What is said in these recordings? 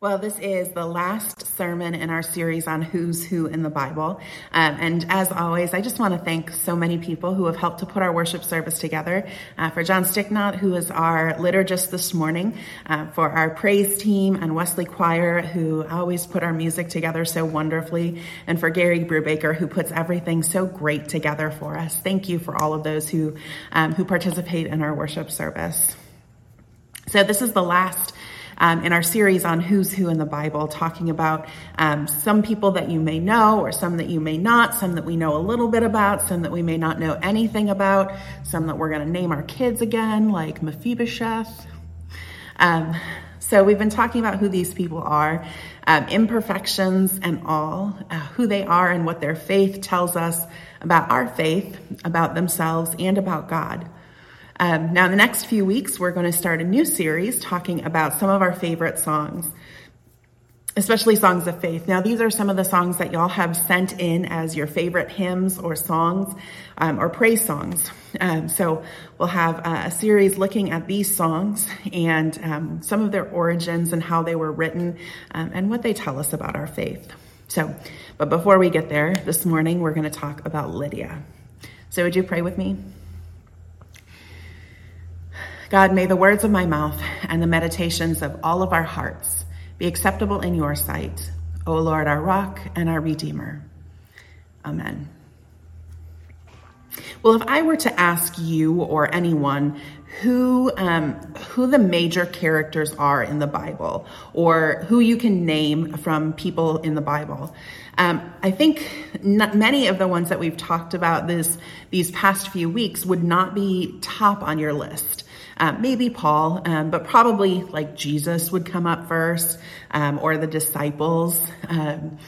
Well, this is the last sermon in our series on who's who in the Bible. Um, and as always, I just want to thank so many people who have helped to put our worship service together. Uh, for John Sticknott, who is our liturgist this morning, uh, for our praise team and Wesley Choir, who always put our music together so wonderfully, and for Gary Brubaker, who puts everything so great together for us. Thank you for all of those who, um, who participate in our worship service. So this is the last um, in our series on who's who in the Bible, talking about um, some people that you may know or some that you may not, some that we know a little bit about, some that we may not know anything about, some that we're going to name our kids again, like Mephibosheth. Um, so we've been talking about who these people are, um, imperfections and all, uh, who they are and what their faith tells us about our faith, about themselves, and about God. Um, now, in the next few weeks, we're going to start a new series talking about some of our favorite songs, especially songs of faith. Now, these are some of the songs that y'all have sent in as your favorite hymns or songs um, or praise songs. Um, so we'll have uh, a series looking at these songs and um, some of their origins and how they were written um, and what they tell us about our faith. So, but before we get there this morning, we're going to talk about Lydia. So, would you pray with me? God, may the words of my mouth and the meditations of all of our hearts be acceptable in your sight, O Lord, our rock and our redeemer. Amen. Well, if I were to ask you or anyone who um, who the major characters are in the Bible, or who you can name from people in the Bible, um, I think many of the ones that we've talked about this these past few weeks would not be top on your list. Um, maybe Paul, um, but probably like Jesus would come up first, um, or the disciples, um,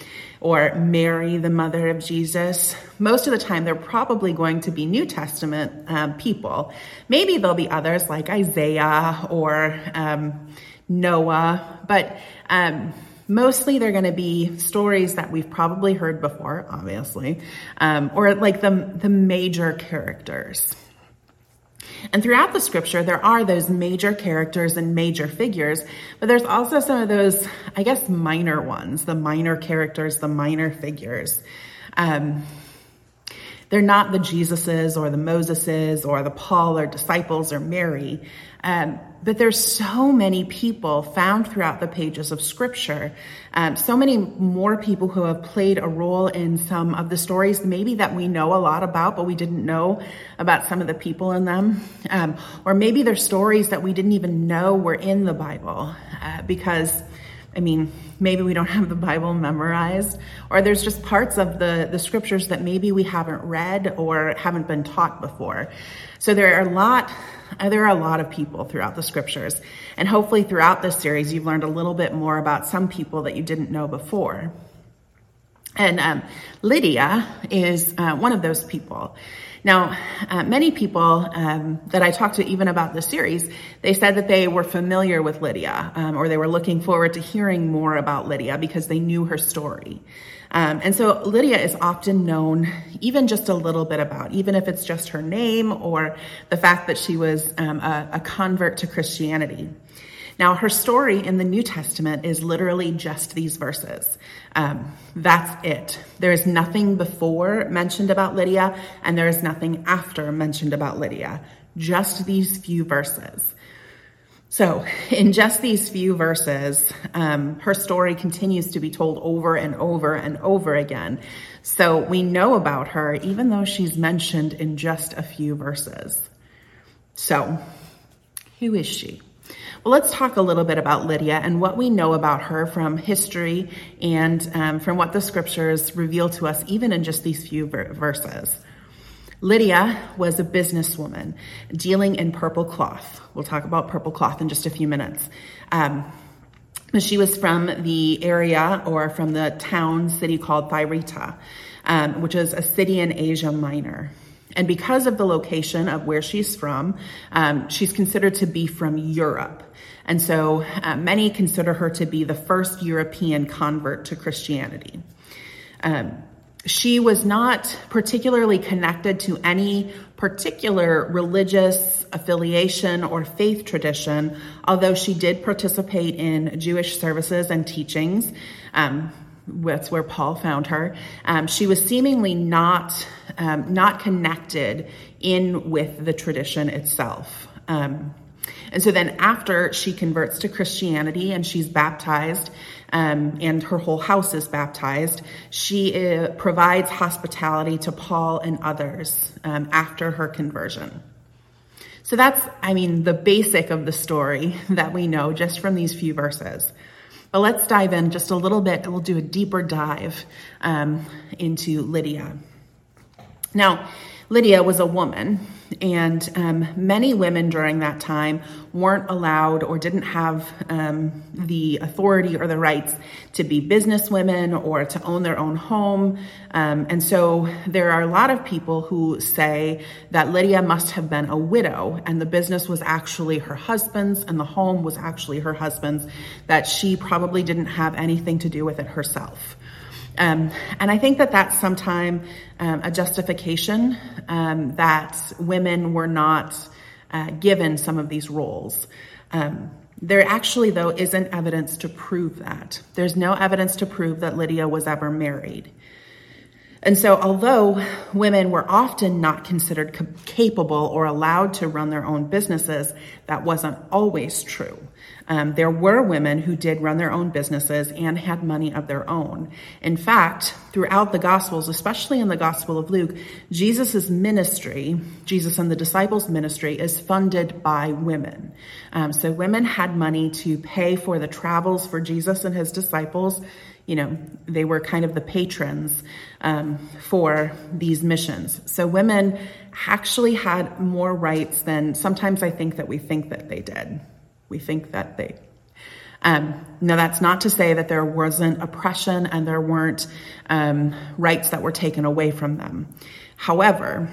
or Mary, the mother of Jesus. Most of the time, they're probably going to be New Testament um, people. Maybe there'll be others like Isaiah or um, Noah, but mostly they're going to be stories that we've probably heard before, obviously, um, or like the, the major characters. And throughout the scripture, there are those major characters and major figures, but there's also some of those, I guess, minor ones, the minor characters, the minor figures. Um, they're not the Jesuses or the Moseses or the Paul or disciples or Mary. Um, but there's so many people found throughout the pages of scripture. Um, so many more people who have played a role in some of the stories, maybe that we know a lot about, but we didn't know about some of the people in them. Um, or maybe they're stories that we didn't even know were in the Bible uh, because I mean, maybe we don't have the Bible memorized, or there's just parts of the, the scriptures that maybe we haven't read or haven't been taught before. So there are a lot, there are a lot of people throughout the scriptures. And hopefully throughout this series, you've learned a little bit more about some people that you didn't know before. And um, Lydia is uh, one of those people. Now, uh, many people um, that I talked to even about the series, they said that they were familiar with Lydia um, or they were looking forward to hearing more about Lydia because they knew her story. Um, and so Lydia is often known even just a little bit about, even if it's just her name or the fact that she was um, a, a convert to Christianity. Now, her story in the New Testament is literally just these verses. Um, that's it. There is nothing before mentioned about Lydia, and there is nothing after mentioned about Lydia. Just these few verses. So, in just these few verses, um, her story continues to be told over and over and over again. So, we know about her even though she's mentioned in just a few verses. So, who is she? Well, let's talk a little bit about Lydia and what we know about her from history and um, from what the scriptures reveal to us, even in just these few ver- verses. Lydia was a businesswoman dealing in purple cloth. We'll talk about purple cloth in just a few minutes. Um, she was from the area or from the town city called Thyatira, um, which is a city in Asia Minor. And because of the location of where she's from, um, she's considered to be from Europe. And so uh, many consider her to be the first European convert to Christianity. Um, she was not particularly connected to any particular religious affiliation or faith tradition, although she did participate in Jewish services and teachings. Um, that's where Paul found her. Um, she was seemingly not um, not connected in with the tradition itself. Um, and so then after she converts to Christianity and she's baptized, um, and her whole house is baptized, she uh, provides hospitality to Paul and others um, after her conversion. So that's, I mean, the basic of the story that we know just from these few verses. But let's dive in just a little bit. And we'll do a deeper dive um, into Lydia. Now, Lydia was a woman, and um, many women during that time weren't allowed or didn't have um, the authority or the rights to be business women or to own their own home. Um, and so there are a lot of people who say that Lydia must have been a widow and the business was actually her husband's and the home was actually her husband's, that she probably didn't have anything to do with it herself. Um, and I think that that's sometimes um, a justification um, that women were not uh, given some of these roles. Um, there actually, though, isn't evidence to prove that. There's no evidence to prove that Lydia was ever married. And so, although women were often not considered capable or allowed to run their own businesses, that wasn't always true. Um, there were women who did run their own businesses and had money of their own. In fact, throughout the Gospels, especially in the Gospel of Luke, Jesus' ministry, Jesus and the disciples' ministry, is funded by women. Um, so women had money to pay for the travels for Jesus and his disciples. You know, they were kind of the patrons um, for these missions. So women actually had more rights than sometimes I think that we think that they did. We think that they. Um, now, that's not to say that there wasn't oppression and there weren't um, rights that were taken away from them. However,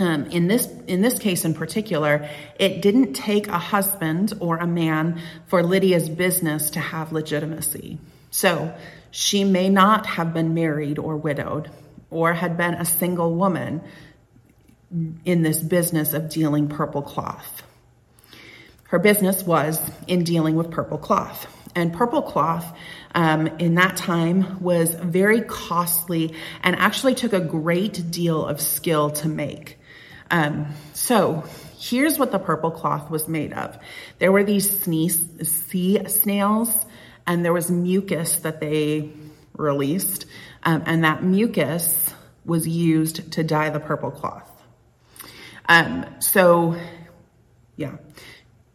um, in this in this case in particular, it didn't take a husband or a man for Lydia's business to have legitimacy. So she may not have been married or widowed, or had been a single woman in this business of dealing purple cloth. Her business was in dealing with purple cloth. And purple cloth um, in that time was very costly and actually took a great deal of skill to make. Um, so here's what the purple cloth was made of. There were these sea snails and there was mucus that they released. Um, and that mucus was used to dye the purple cloth. Um, so yeah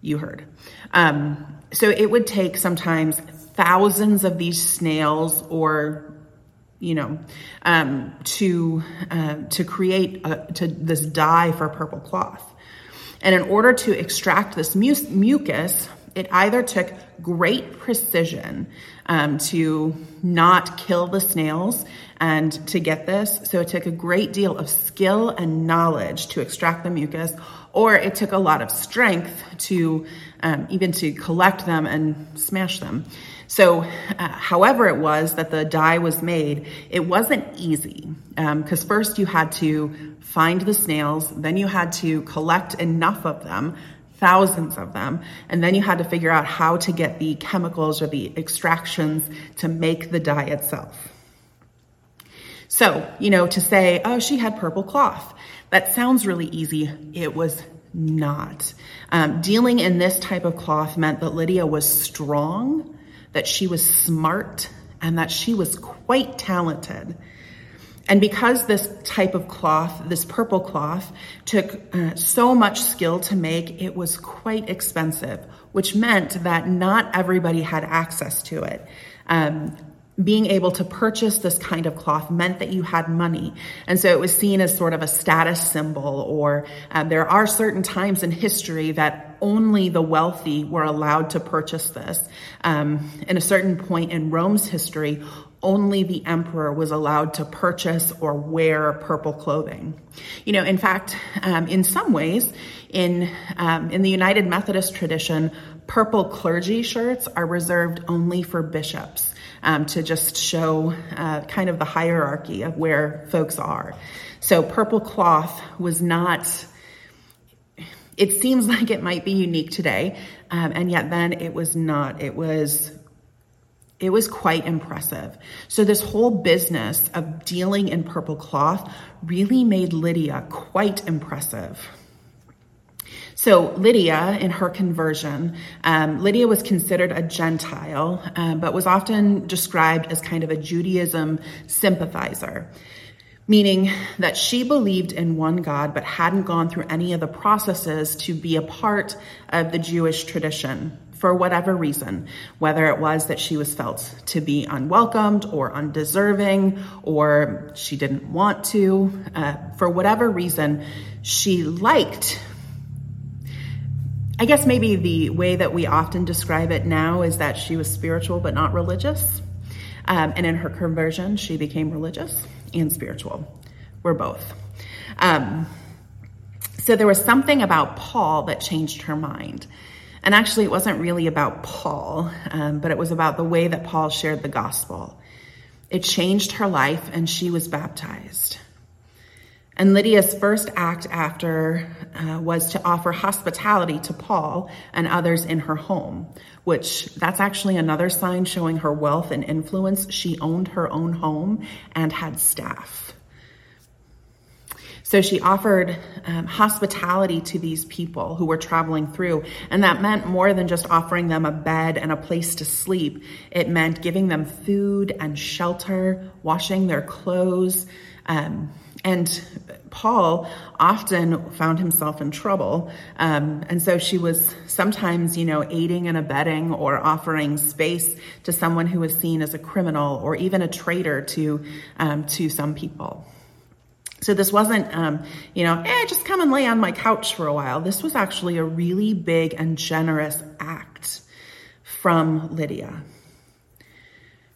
you heard. Um, so it would take sometimes thousands of these snails or you know um, to uh, to create a, to this dye for purple cloth and in order to extract this mu- mucus it either took great precision um, to not kill the snails and to get this so it took a great deal of skill and knowledge to extract the mucus or it took a lot of strength to um, even to collect them and smash them. So, uh, however it was that the dye was made, it wasn't easy because um, first you had to find the snails, then you had to collect enough of them, thousands of them, and then you had to figure out how to get the chemicals or the extractions to make the dye itself. So, you know, to say, oh, she had purple cloth. That sounds really easy. It was not. Um, dealing in this type of cloth meant that Lydia was strong, that she was smart, and that she was quite talented. And because this type of cloth, this purple cloth, took uh, so much skill to make, it was quite expensive, which meant that not everybody had access to it. Um, being able to purchase this kind of cloth meant that you had money. And so it was seen as sort of a status symbol, or um, there are certain times in history that only the wealthy were allowed to purchase this. Um, in a certain point in Rome's history, only the emperor was allowed to purchase or wear purple clothing. You know, in fact, um, in some ways, in um, in the United Methodist tradition, purple clergy shirts are reserved only for bishops um, to just show uh, kind of the hierarchy of where folks are. So purple cloth was not, it seems like it might be unique today, um, and yet then it was not. It was it was quite impressive. So this whole business of dealing in purple cloth really made Lydia quite impressive. So Lydia, in her conversion, um, Lydia was considered a Gentile, um, but was often described as kind of a Judaism sympathizer, meaning that she believed in one God, but hadn't gone through any of the processes to be a part of the Jewish tradition for whatever reason, whether it was that she was felt to be unwelcomed or undeserving or she didn't want to, uh, for whatever reason, she liked. I guess maybe the way that we often describe it now is that she was spiritual but not religious. Um, and in her conversion, she became religious and spiritual. We're both. Um, so there was something about Paul that changed her mind. And actually, it wasn't really about Paul, um, but it was about the way that Paul shared the gospel. It changed her life, and she was baptized. And Lydia's first act after uh, was to offer hospitality to Paul and others in her home, which that's actually another sign showing her wealth and influence. She owned her own home and had staff. So she offered um, hospitality to these people who were traveling through. And that meant more than just offering them a bed and a place to sleep. It meant giving them food and shelter, washing their clothes. Um, and Paul often found himself in trouble. Um, and so she was sometimes, you know, aiding and abetting or offering space to someone who was seen as a criminal or even a traitor to, um, to some people. So this wasn't, um, you know, eh, just come and lay on my couch for a while. This was actually a really big and generous act from Lydia.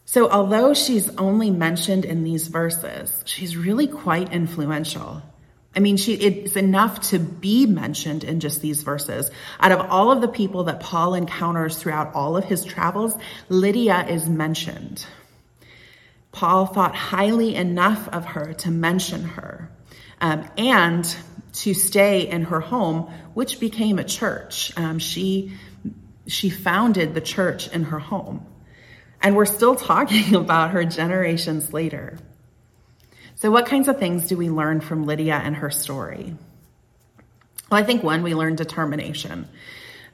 So although she's only mentioned in these verses, she's really quite influential. I mean, she, it's enough to be mentioned in just these verses. Out of all of the people that Paul encounters throughout all of his travels, Lydia is mentioned. Paul thought highly enough of her to mention her um, and to stay in her home, which became a church. Um, she she founded the church in her home, and we're still talking about her generations later. So, what kinds of things do we learn from Lydia and her story? Well, I think one, we learn determination.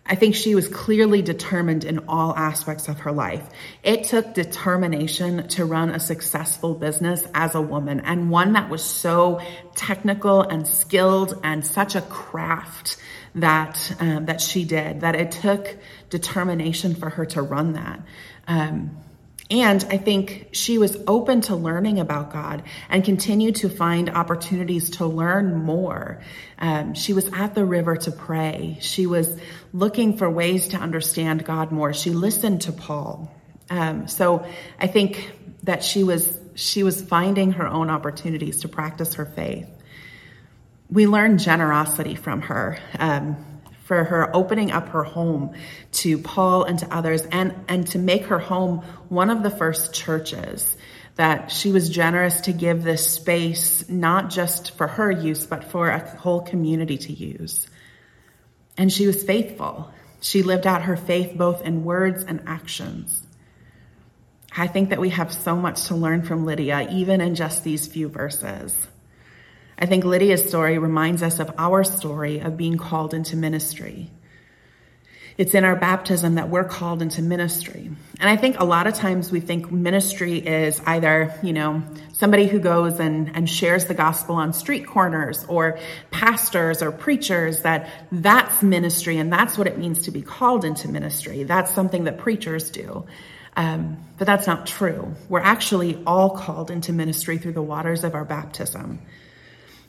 I think she was clearly determined in all aspects of her life. It took determination to run a successful business as a woman and one that was so technical and skilled and such a craft that um, that she did that it took determination for her to run that. Um, and I think she was open to learning about God and continued to find opportunities to learn more. Um, she was at the river to pray. She was looking for ways to understand God more. She listened to Paul. Um, so I think that she was she was finding her own opportunities to practice her faith. We learned generosity from her. Um, for her opening up her home to Paul and to others and, and to make her home one of the first churches that she was generous to give this space, not just for her use, but for a whole community to use. And she was faithful. She lived out her faith both in words and actions. I think that we have so much to learn from Lydia, even in just these few verses. I think Lydia's story reminds us of our story of being called into ministry. It's in our baptism that we're called into ministry. And I think a lot of times we think ministry is either, you know, somebody who goes and, and shares the gospel on street corners or pastors or preachers, that that's ministry and that's what it means to be called into ministry. That's something that preachers do. Um, but that's not true. We're actually all called into ministry through the waters of our baptism.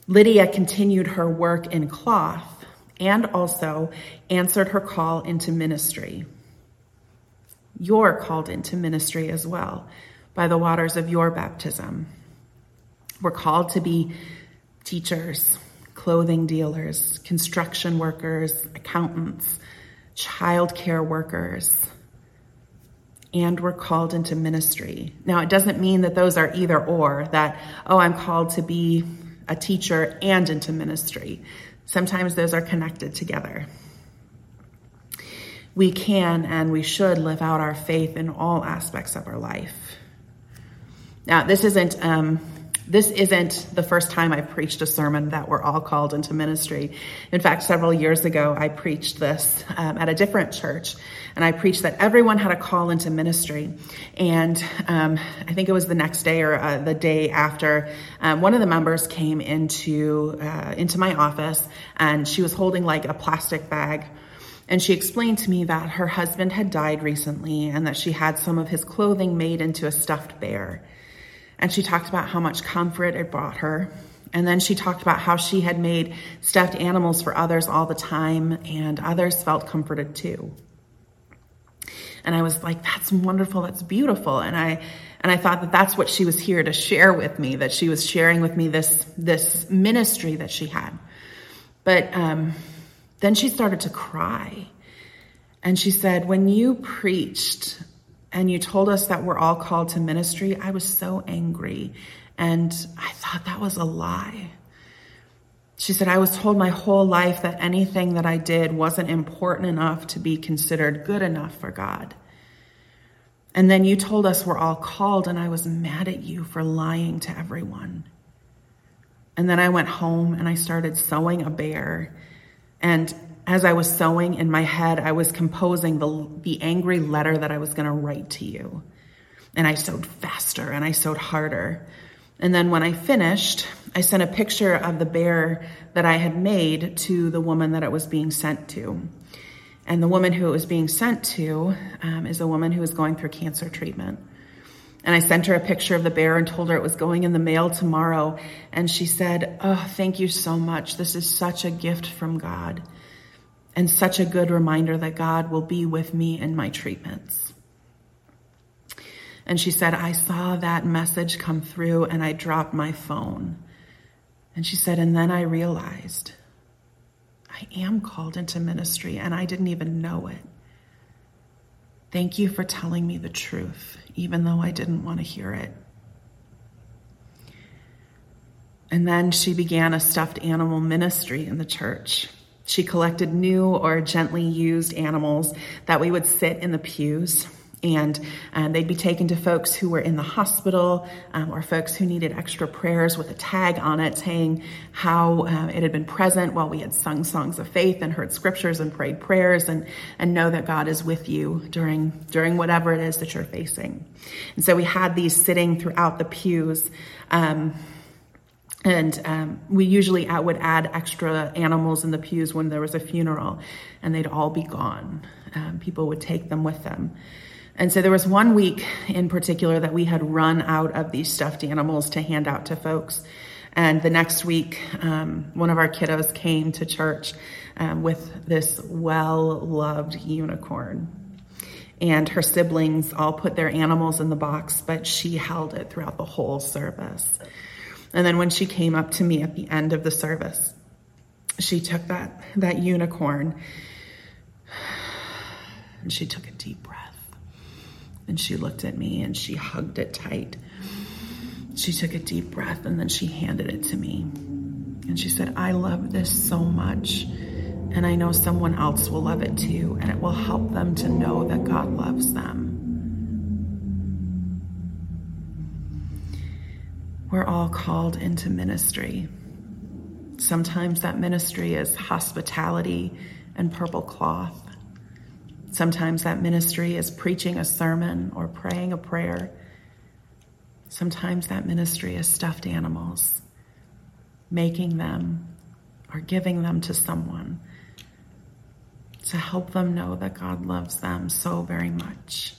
Lydia continued her work in cloth and also answered her call into ministry. You're called into ministry as well by the waters of your baptism. We're called to be teachers, clothing dealers, construction workers, accountants, childcare workers, and we're called into ministry. Now, it doesn't mean that those are either or, that, oh, I'm called to be a teacher and into ministry. Sometimes those are connected together. We can and we should live out our faith in all aspects of our life. Now, this isn't um, this isn't the first time I've preached a sermon that we're all called into ministry. In fact, several years ago, I preached this um, at a different church, and I preached that everyone had a call into ministry. And um, I think it was the next day or uh, the day after, um, one of the members came into uh, into my office, and she was holding like a plastic bag. And she explained to me that her husband had died recently and that she had some of his clothing made into a stuffed bear. And she talked about how much comfort it brought her. And then she talked about how she had made stuffed animals for others all the time, and others felt comforted too. And I was like, that's wonderful, that's beautiful. And I and I thought that that's what she was here to share with me, that she was sharing with me this this ministry that she had. But um, then she started to cry. And she said, When you preached and you told us that we're all called to ministry, I was so angry. And I thought that was a lie. She said, I was told my whole life that anything that I did wasn't important enough to be considered good enough for God. And then you told us we're all called, and I was mad at you for lying to everyone. And then I went home and I started sewing a bear. And as I was sewing in my head, I was composing the, the angry letter that I was going to write to you. And I sewed faster and I sewed harder. And then when I finished, I sent a picture of the bear that I had made to the woman that it was being sent to. And the woman who it was being sent to um, is a woman who is going through cancer treatment. And I sent her a picture of the bear and told her it was going in the mail tomorrow. And she said, Oh, thank you so much. This is such a gift from God and such a good reminder that God will be with me in my treatments. And she said, I saw that message come through and I dropped my phone. And she said, and then I realized I am called into ministry and I didn't even know it. Thank you for telling me the truth, even though I didn't want to hear it. And then she began a stuffed animal ministry in the church. She collected new or gently used animals that we would sit in the pews and um, they'd be taken to folks who were in the hospital um, or folks who needed extra prayers with a tag on it saying how uh, it had been present while we had sung songs of faith and heard scriptures and prayed prayers and, and know that God is with you during, during whatever it is that you're facing. And so we had these sitting throughout the pews. Um, and um, we usually would add extra animals in the pews when there was a funeral, and they'd all be gone. Um, people would take them with them. And so there was one week in particular that we had run out of these stuffed animals to hand out to folks. And the next week, um, one of our kiddos came to church um, with this well loved unicorn. And her siblings all put their animals in the box, but she held it throughout the whole service. And then when she came up to me at the end of the service, she took that, that unicorn and she took a deep breath. And she looked at me and she hugged it tight. She took a deep breath and then she handed it to me. And she said, I love this so much. And I know someone else will love it too. And it will help them to know that God loves them. We're all called into ministry. Sometimes that ministry is hospitality and purple cloth. Sometimes that ministry is preaching a sermon or praying a prayer. Sometimes that ministry is stuffed animals, making them or giving them to someone to help them know that God loves them so very much.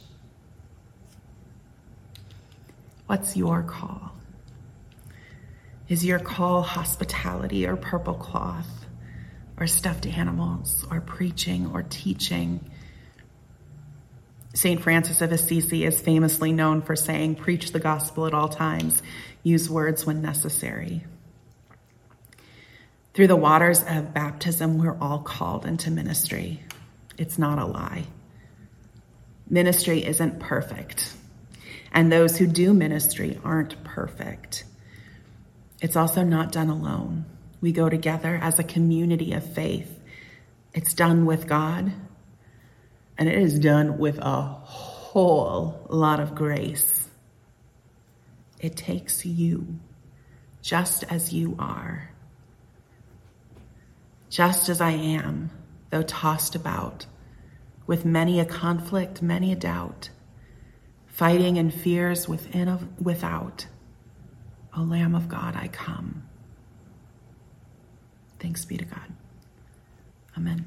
What's your call? Is your call hospitality or purple cloth or stuffed animals or preaching or teaching? St. Francis of Assisi is famously known for saying, Preach the gospel at all times, use words when necessary. Through the waters of baptism, we're all called into ministry. It's not a lie. Ministry isn't perfect, and those who do ministry aren't perfect. It's also not done alone. We go together as a community of faith. It's done with God, and it is done with a whole lot of grace. It takes you just as you are, just as I am, though tossed about with many a conflict, many a doubt, fighting and fears within of without. O Lamb of God, I come. Thanks be to God. Amen.